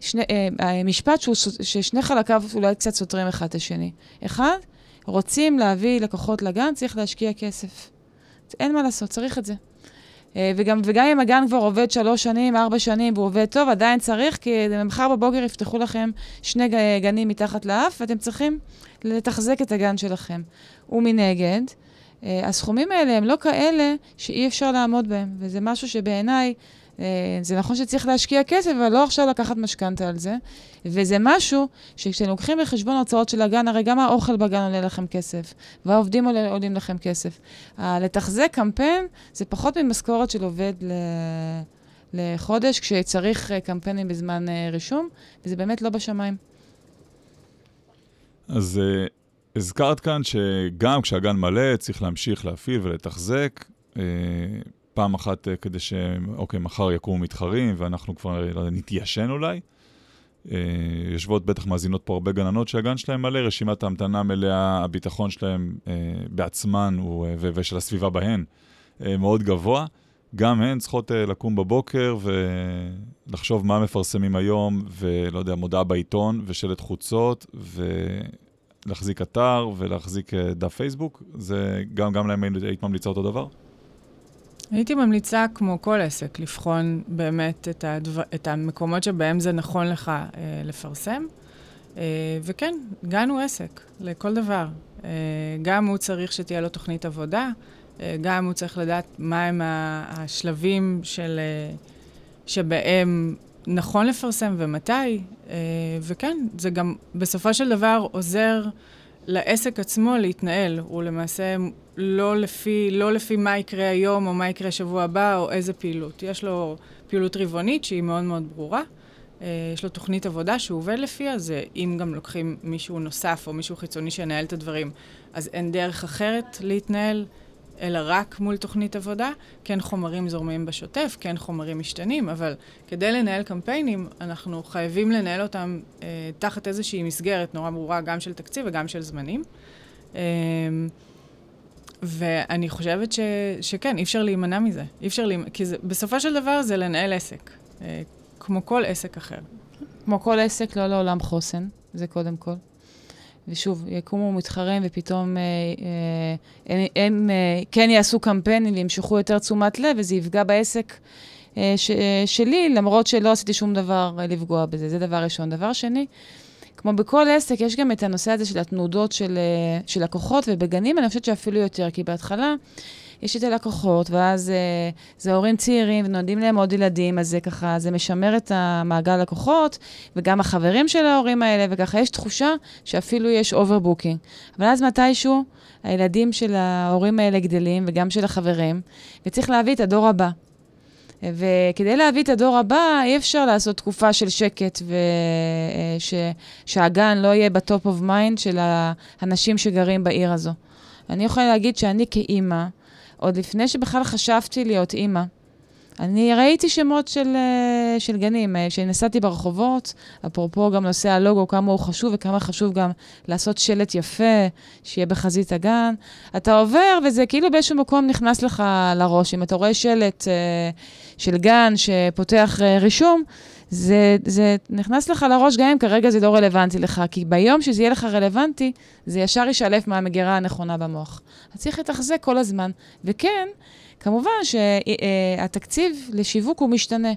שני, אה, משפט שהוא, ששני חלקיו אולי קצת סותרים אחד את השני. אחד, רוצים להביא לקוחות לגן, צריך להשקיע כסף. אין מה לעשות, צריך את זה. אה, וגם, וגם אם הגן כבר עובד שלוש שנים, ארבע שנים, והוא עובד טוב, עדיין צריך, כי מחר בבוקר יפתחו לכם שני גנים מתחת לאף, ואתם צריכים לתחזק את הגן שלכם. ומנגד, אה, הסכומים האלה הם לא כאלה שאי אפשר לעמוד בהם, וזה משהו שבעיניי אה, זה נכון שצריך להשקיע כסף, אבל לא עכשיו לקחת משכנתה על זה. וזה משהו שכשאתם לוקחים בחשבון הוצאות של הגן, הרי גם האוכל בגן עולה לכם כסף, והעובדים עולה, עולים לכם כסף. לתחזק קמפיין זה פחות ממשכורת של עובד ל... לחודש, כשצריך אה, קמפיינים בזמן אה, רישום, וזה באמת לא בשמיים. אז uh, הזכרת כאן שגם כשהגן מלא, צריך להמשיך להפעיל ולתחזק. Uh, פעם אחת אה, כדי ש... אוקיי, מחר יקומו מתחרים ואנחנו כבר, יודע, נתיישן אולי. אה, יושבות בטח מאזינות פה הרבה גננות שהגן שלהם מלא, רשימת ההמתנה מלאה, הביטחון שלהם אה, בעצמן ושל הסביבה בהן מאוד גבוה. גם הן צריכות לקום בבוקר ולחשוב מה מפרסמים היום, ולא יודע, מודעה בעיתון ושלט חוצות, ולהחזיק אתר ולהחזיק דף פייסבוק. זה גם, גם להם היית ממליצה אותו דבר? הייתי ממליצה, כמו כל עסק, לבחון באמת את, הדבר, את המקומות שבהם זה נכון לך אה, לפרסם. אה, וכן, גן הוא עסק, לכל דבר. אה, גם הוא צריך שתהיה לו תוכנית עבודה, אה, גם הוא צריך לדעת מהם השלבים של, אה, שבהם נכון לפרסם ומתי. אה, וכן, זה גם בסופו של דבר עוזר לעסק עצמו להתנהל. הוא למעשה לא לפי, לא לפי מה יקרה היום או מה יקרה שבוע הבא או איזה פעילות. יש לו פעילות רבעונית שהיא מאוד מאוד ברורה. Uh, יש לו תוכנית עבודה שהוא עובד לפיה, אז אם גם לוקחים מישהו נוסף או מישהו חיצוני שינהל את הדברים, אז אין דרך אחרת להתנהל, אלא רק מול תוכנית עבודה. כן חומרים זורמים בשוטף, כן חומרים משתנים, אבל כדי לנהל קמפיינים, אנחנו חייבים לנהל אותם uh, תחת איזושהי מסגרת נורא ברורה, גם של תקציב וגם של זמנים. Uh, ואני חושבת ש, שכן, אי אפשר להימנע מזה. אי אפשר להימנע, כי זה, בסופו של דבר זה לנהל עסק, אה, כמו כל עסק אחר. כמו כל עסק, לא לעולם חוסן, זה קודם כל. ושוב, יקומו מתחרים ופתאום אה, אה, הם, הם אה, כן יעשו קמפיינים וימשכו יותר תשומת לב, וזה יפגע בעסק אה, ש, אה, שלי, למרות שלא עשיתי שום דבר אה, לפגוע בזה. זה דבר ראשון. דבר שני, כמו בכל עסק, יש גם את הנושא הזה של התנודות של, אה, של לקוחות, ובגנים אני חושבת שאפילו יותר, כי בהתחלה יש את הלקוחות, ואז אה, זה הורים צעירים ונולדים להם עוד ילדים, אז זה ככה, זה משמר את המעגל לקוחות, וגם החברים של ההורים האלה, וככה יש תחושה שאפילו יש overbooking. אבל אז מתישהו הילדים של ההורים האלה גדלים, וגם של החברים, וצריך להביא את הדור הבא. וכדי להביא את הדור הבא, אי אפשר לעשות תקופה של שקט ושהגן אה, לא יהיה ב top of mind של האנשים שגרים בעיר הזו. אני יכולה להגיד שאני כאימא, עוד לפני שבכלל חשבתי להיות אימא, אני ראיתי שמות של, אה, של גנים, אה, שנסעתי ברחובות, אפרופו גם נושא הלוגו, כמה הוא חשוב וכמה חשוב גם לעשות שלט יפה, שיהיה בחזית הגן. אתה עובר וזה כאילו באיזשהו מקום נכנס לך לראש. אם אתה רואה שלט אה, של גן שפותח רישום, זה, זה נכנס לך לראש גם אם כרגע זה לא רלוונטי לך, כי ביום שזה יהיה לך רלוונטי, זה ישר יישלף מהמגירה הנכונה במוח. אז צריך לתחזק כל הזמן. וכן, כמובן שהתקציב לשיווק הוא משתנה.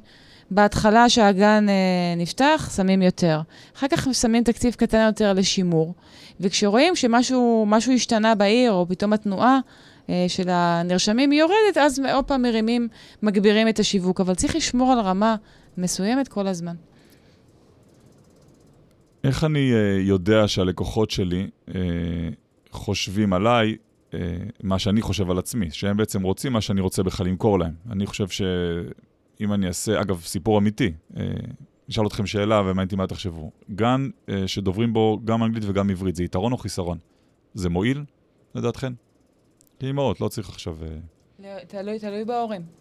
בהתחלה שהגן אה, נפתח, שמים יותר. אחר כך שמים תקציב קטן יותר לשימור. וכשרואים שמשהו משהו השתנה בעיר, או פתאום התנועה אה, של הנרשמים היא יורדת, אז עוד פעם מרימים, מגבירים את השיווק. אבל צריך לשמור על רמה מסוימת כל הזמן. איך אני uh, יודע שהלקוחות שלי uh, חושבים עליי uh, מה שאני חושב על עצמי, שהם בעצם רוצים מה שאני רוצה בכלל למכור להם. אני חושב שאם אני אעשה, אגב, סיפור אמיתי, uh, אשאל אתכם שאלה ומעניין אותי מה תחשבו. גן uh, שדוברים בו גם אנגלית וגם עברית, זה יתרון או חיסרון? זה מועיל, לדעתכן? כאימהות, לא צריך עכשיו... Uh... תלוי, תלוי בהורים.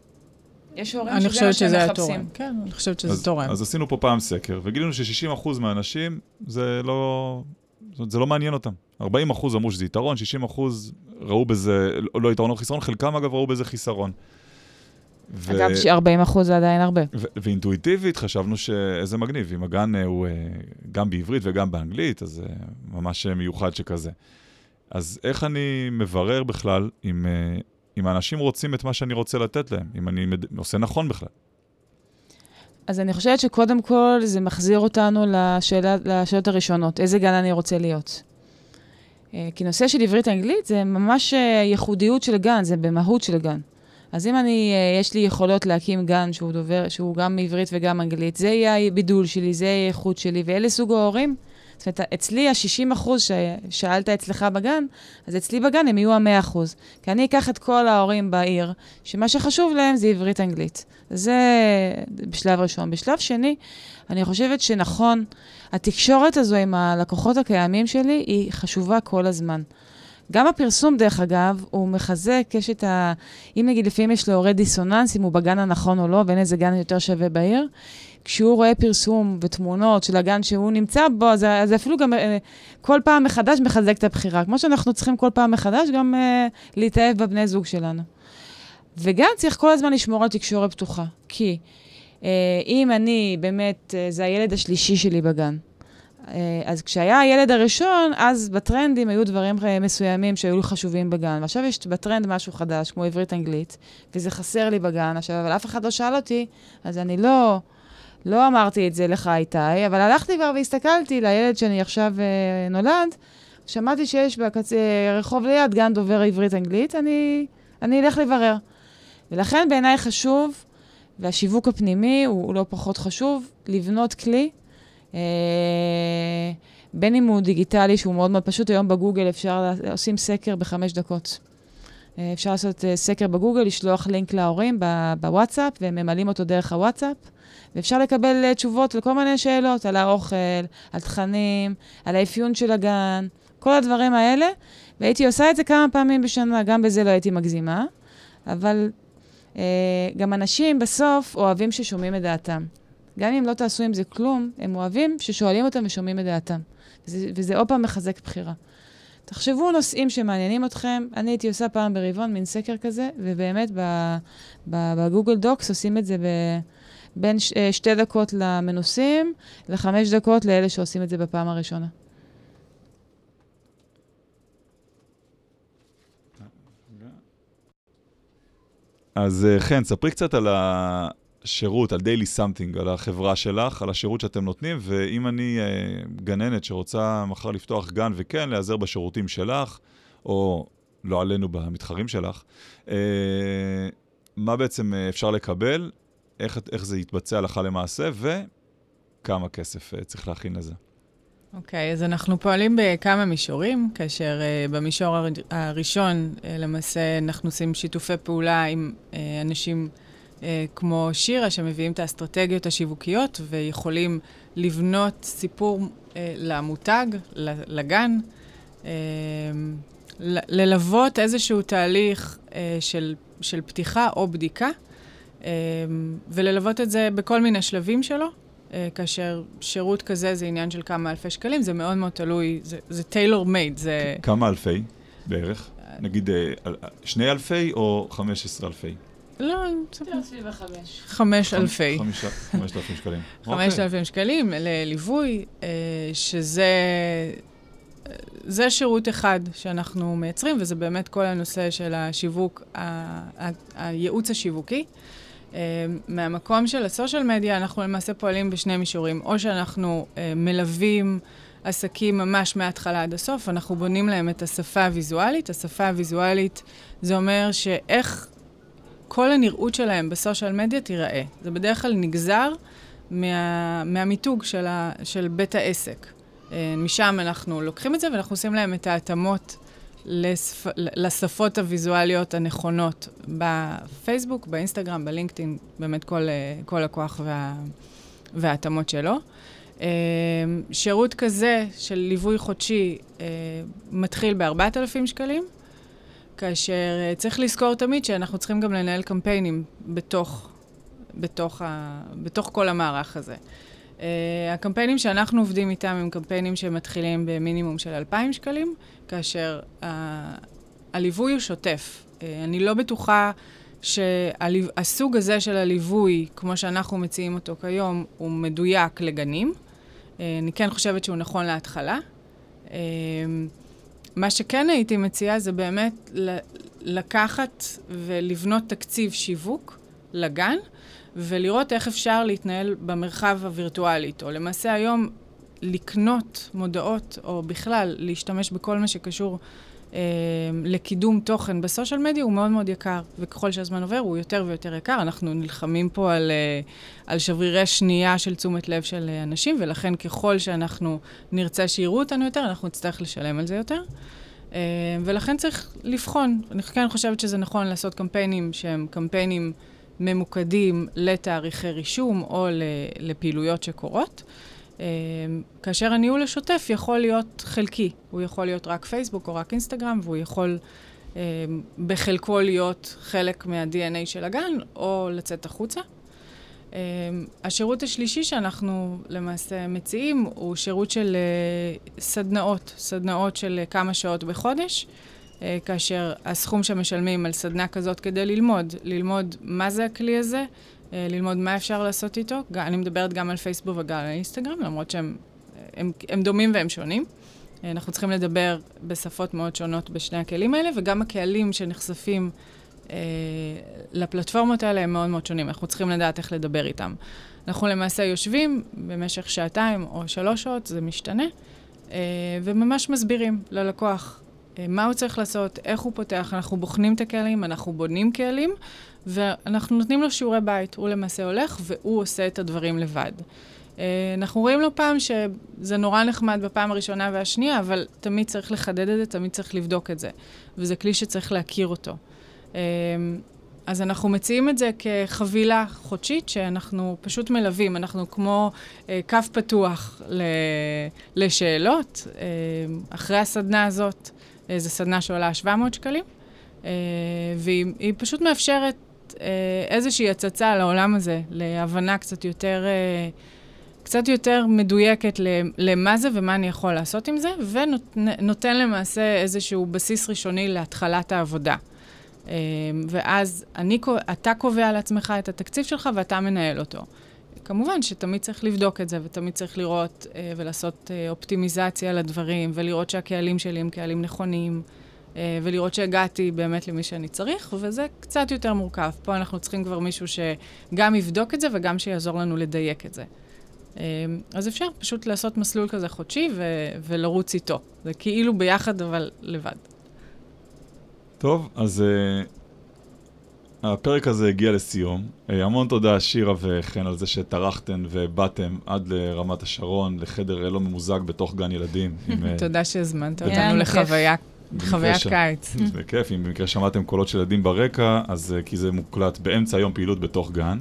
יש הורים שזה מה שהם מחפשים. כן, אני חושבת שזה אז, תורם. אז עשינו פה פעם סקר, וגילינו ש-60% מהאנשים, זה לא, זה לא מעניין אותם. 40% אמרו שזה יתרון, 60% ראו בזה, לא, יתרון או חיסרון, חלקם אגב ראו בזה חיסרון. ו... אגב, 40% זה עדיין הרבה. ו- ואינטואיטיבית חשבנו שאיזה מגניב, אם הגן אה, הוא אה, גם בעברית וגם באנגלית, אז זה ממש מיוחד שכזה. אז איך אני מברר בכלל אם אה, אם האנשים רוצים את מה שאני רוצה לתת להם, אם אני. עושה נכון בכלל. אז אני חושבת שקודם כל זה מחזיר אותנו לשאלה, לשאלות הראשונות, איזה גן אני רוצה להיות. אה, כי נושא של עברית-אנגלית זה ממש אה, ייחודיות של גן, זה במהות של גן. אז אם אני, אה, יש לי יכולות להקים גן שהוא דובר, שהוא גם עברית וגם אנגלית, זה יהיה הבידול שלי, זה יהיה האיכות שלי, ואלה סוג ההורים זאת אומרת, אצלי ה-60 אחוז ששאלת אצלך בגן, אז אצלי בגן הם יהיו ה-100 אחוז. כי אני אקח את כל ההורים בעיר, שמה שחשוב להם זה עברית-אנגלית. זה בשלב ראשון. בשלב שני, אני חושבת שנכון, התקשורת הזו עם הלקוחות הקיימים שלי היא חשובה כל הזמן. גם הפרסום, דרך אגב, הוא מחזק, יש את ה... אם נגיד לפעמים יש להורה דיסוננס, אם הוא בגן הנכון או לא, ואין איזה גן יותר שווה בעיר, כשהוא רואה פרסום ותמונות של הגן שהוא נמצא בו, אז זה אפילו גם אה, כל פעם מחדש מחזק את הבחירה. כמו שאנחנו צריכים כל פעם מחדש גם uh, להתאהב בבני זוג שלנו. וגם צריך כל הזמן לשמור על תקשורת פתוחה. כי uh, אם אני באמת, uh, זה הילד השלישי שלי בגן, אז כשהיה הילד הראשון, אז בטרנדים היו דברים מסוימים שהיו חשובים בגן. ועכשיו יש בטרנד משהו חדש, כמו עברית-אנגלית, וזה חסר לי בגן עכשיו, אבל אף אחד לא שאל אותי, אז אני לא... לא אמרתי את זה לך, איתי, אבל הלכתי כבר והסתכלתי לילד שאני עכשיו אה, נולד, שמעתי שיש בקצה, רחוב ליד גן דובר עברית-אנגלית, אני, אני אלך לברר. ולכן בעיניי חשוב, והשיווק הפנימי הוא, הוא לא פחות חשוב, לבנות כלי, אה, בין אם הוא דיגיטלי, שהוא מאוד מאוד פשוט, היום בגוגל אפשר, עושים סקר בחמש דקות. אה, אפשר לעשות אה, סקר בגוגל, לשלוח לינק להורים בוואטסאפ, והם ממלאים אותו דרך הוואטסאפ. ואפשר לקבל uh, תשובות לכל מיני שאלות על האוכל, על תכנים, על האפיון של הגן, כל הדברים האלה. והייתי עושה את זה כמה פעמים בשנה, גם בזה לא הייתי מגזימה, אבל uh, גם אנשים בסוף אוהבים ששומעים את דעתם. גם אם לא תעשו עם זה כלום, הם אוהבים ששואלים אותם ושומעים את דעתם. וזה עוד פעם מחזק בחירה. תחשבו נושאים שמעניינים אתכם. אני הייתי עושה פעם ברבעון מין סקר כזה, ובאמת ב Google Docs עושים את זה ב... בין ש, אה, שתי דקות למנוסים לחמש דקות לאלה שעושים את זה בפעם הראשונה. אז אה, חן, ספרי קצת על השירות, על Daily Something, על החברה שלך, על השירות שאתם נותנים, ואם אני אה, גננת שרוצה מחר לפתוח גן וכן, להיעזר בשירותים שלך, או לא עלינו במתחרים שלך, מה בעצם אפשר לקבל איך, איך זה יתבצע הלכה למעשה, וכמה כסף uh, צריך להכין לזה. אוקיי, okay, אז אנחנו פועלים בכמה מישורים, כאשר uh, במישור הר, הראשון, uh, למעשה, אנחנו עושים שיתופי פעולה עם uh, אנשים uh, כמו שירה, שמביאים את האסטרטגיות השיווקיות ויכולים לבנות סיפור uh, למותג, לגן, uh, ללוות איזשהו תהליך uh, של, של פתיחה או בדיקה. אמ, וללוות את זה בכל מיני שלבים שלו, אה, כאשר שירות כזה זה עניין של כמה אלפי שקלים, זה מאוד מאוד תלוי, זה, טיילור מייד, זה... כמה אלפי בערך? נגיד אה, שני אלפי או חמש עשרה אלפי? לא, יותר סביב החמש. חמש אלפי. חמשת אלפים שקלים. חמשת אוקיי. אלפים שקלים לליווי, אה, שזה... זה שירות אחד שאנחנו מייצרים, וזה באמת כל הנושא של השיווק, הייעוץ השיווקי. מהמקום של הסושיאל מדיה, אנחנו למעשה פועלים בשני מישורים. או שאנחנו מלווים עסקים ממש מההתחלה עד הסוף, אנחנו בונים להם את השפה הוויזואלית. השפה הוויזואלית זה אומר שאיך כל הנראות שלהם בסושיאל מדיה תיראה. זה בדרך כלל נגזר מה, מהמיתוג של, ה, של בית העסק. אה, משם אנחנו לוקחים את זה ואנחנו עושים להם את ההתאמות לשפ... לשפות הוויזואליות הנכונות בפייסבוק, באינסטגרם, בלינקדאין, באמת כל, אה, כל הכוח וה... וההתאמות שלו. אה, שירות כזה של ליווי חודשי מתחיל ב-4,000 שקלים, כאשר צריך לזכור תמיד שאנחנו צריכים גם לנהל קמפיינים בתוך, בתוך, ה... בתוך כל המערך הזה. Uh, הקמפיינים שאנחנו עובדים איתם הם קמפיינים שמתחילים במינימום של 2,000 שקלים, כאשר uh, הליווי הוא שוטף. Uh, אני לא בטוחה שהסוג הזה של הליווי, כמו שאנחנו מציעים אותו כיום, הוא מדויק לגנים. Uh, אני כן חושבת שהוא נכון להתחלה. Uh, מה שכן הייתי מציעה זה באמת לקחת ולבנות תקציב שיווק לגן, ולראות איך אפשר להתנהל במרחב הווירטואלי איתו. למעשה היום לקנות מודעות, או בכלל להשתמש בכל מה שקשור אה, לקידום תוכן בסושיאל מדיה הוא מאוד מאוד יקר, וככל שהזמן עובר הוא יותר ויותר יקר. אנחנו נלחמים פה על, אה, על שברירי שנייה של תשומת לב של אה, אנשים, ולכן ככל שאנחנו נרצה שיראו אותנו יותר, אנחנו נצטרך לשלם על זה יותר. אה, ולכן צריך לבחון. אני כן חושבת שזה נכון לעשות קמפיינים שהם קמפיינים... ממוקדים לתאריכי רישום או לפעילויות שקורות. אה, כאשר הניהול השוטף יכול להיות חלקי, הוא יכול להיות רק פייסבוק או רק אינסטגרם, והוא יכול אה, בחלקו להיות חלק מה-DNA של הגן, או לצאת החוצה. Uh, השירות השלישי שאנחנו למעשה מציעים הוא שירות של סדנאות, סדנאות של כמה שעות בחודש. אה, כאשר הסכום שמשלמים על סדנה כזאת כדי ללמוד, ללמוד מה זה הכלי הזה, אה, ללמוד מה אפשר לעשות איתו. אני מדברת גם על פייסבוק וגם על אינסטגרם, למרות שהם הם, הם דומים והם שונים. אה, אנחנו צריכים לדבר בשפות מאוד שונות בשני הכלים האלה, וגם הקהלים שנחשפים אה, לפלטפורמות האלה הם מאוד מאוד שונים. אנחנו צריכים לדעת איך לדבר איתם. אנחנו למעשה יושבים במשך שעתיים או שלוש שעות, זה משתנה, אה, וממש מסבירים ללקוח אה, מה הוא צריך לעשות, איך הוא פותח, אנחנו בוחנים את הקהלים, אנחנו בונים קהלים, ואנחנו נותנים לו שיעורי בית. הוא למעשה הולך והוא עושה את הדברים לבד. אה, אנחנו רואים לא פעם שזה נורא נחמד בפעם הראשונה והשנייה, אבל תמיד צריך לחדד את זה, תמיד צריך לבדוק את זה. וזה כלי שצריך להכיר אותו. אה, אז אנחנו מציעים את זה כחבילה חודשית שאנחנו פשוט מלווים. אנחנו כמו אה, קו פתוח ל, לשאלות. אה, אחרי הסדנה הזאת, אה, זו סדנה שעולה 700 שקלים, אה, והיא פשוט מאפשרת אה, איזושהי הצצה לעולם הזה, להבנה קצת יותר... קצת יותר מדויקת למה זה ומה אני יכול לעשות עם זה, ונותן למעשה איזשהו בסיס ראשוני להתחלת העבודה. ואז אני, אתה קובע לעצמך את התקציב שלך ואתה מנהל אותו. כמובן שתמיד צריך לבדוק את זה, ותמיד צריך לראות אה, ולעשות אה, אופטימיזציה לדברים, ולראות שהקהלים שלי הם קהלים נכונים, אה, ולראות שהגעתי באמת למי שאני צריך, וזה קצת יותר מורכב. פה אנחנו צריכים כבר מישהו שגם יבדוק את זה וגם שיעזור לנו לדייק את זה. אה, אז אפשר פשוט לעשות מסלול כזה חודשי ו- ולרוץ איתו. זה כאילו ביחד, אבל לבד. טוב, אז uh, הפרק הזה הגיע לסיום. אה, המון תודה, שירה וחן, על זה שטרחתן ובאתם עד לרמת השרון, לחדר לא ממוזג בתוך גן ילדים. אה, תודה שהזמנת אותנו לחוויה. חוויית קיץ. זה כיף, אם במקרה שמעתם קולות של ילדים ברקע, אז אה, כי זה מוקלט באמצע היום פעילות בתוך גן.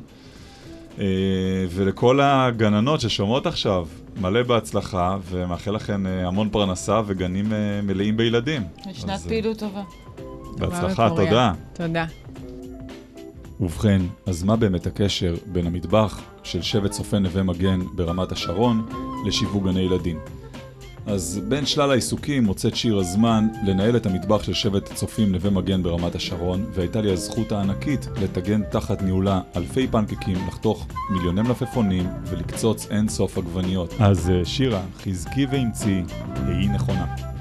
ולכל הגננות ששומעות עכשיו, מלא בהצלחה, ומאחל לכם המון פרנסה וגנים מלאים בילדים. שנת פעילות טובה. בהצלחה, תודה. תודה. ובכן, אז מה באמת הקשר בין המטבח של שבט צופי נווה מגן ברמת השרון לשיווק גני ילדים? אז בין שלל העיסוקים מוצאת שיר הזמן לנהל את המטבח של שבט צופים נווה מגן ברמת השרון, והייתה לי הזכות הענקית לטגן תחת ניהולה אלפי פנקקים, לחתוך מיליוני מלפפונים ולקצוץ אין סוף עגבניות. אז אה, שירה, חזקי ואמצי, היא נכונה.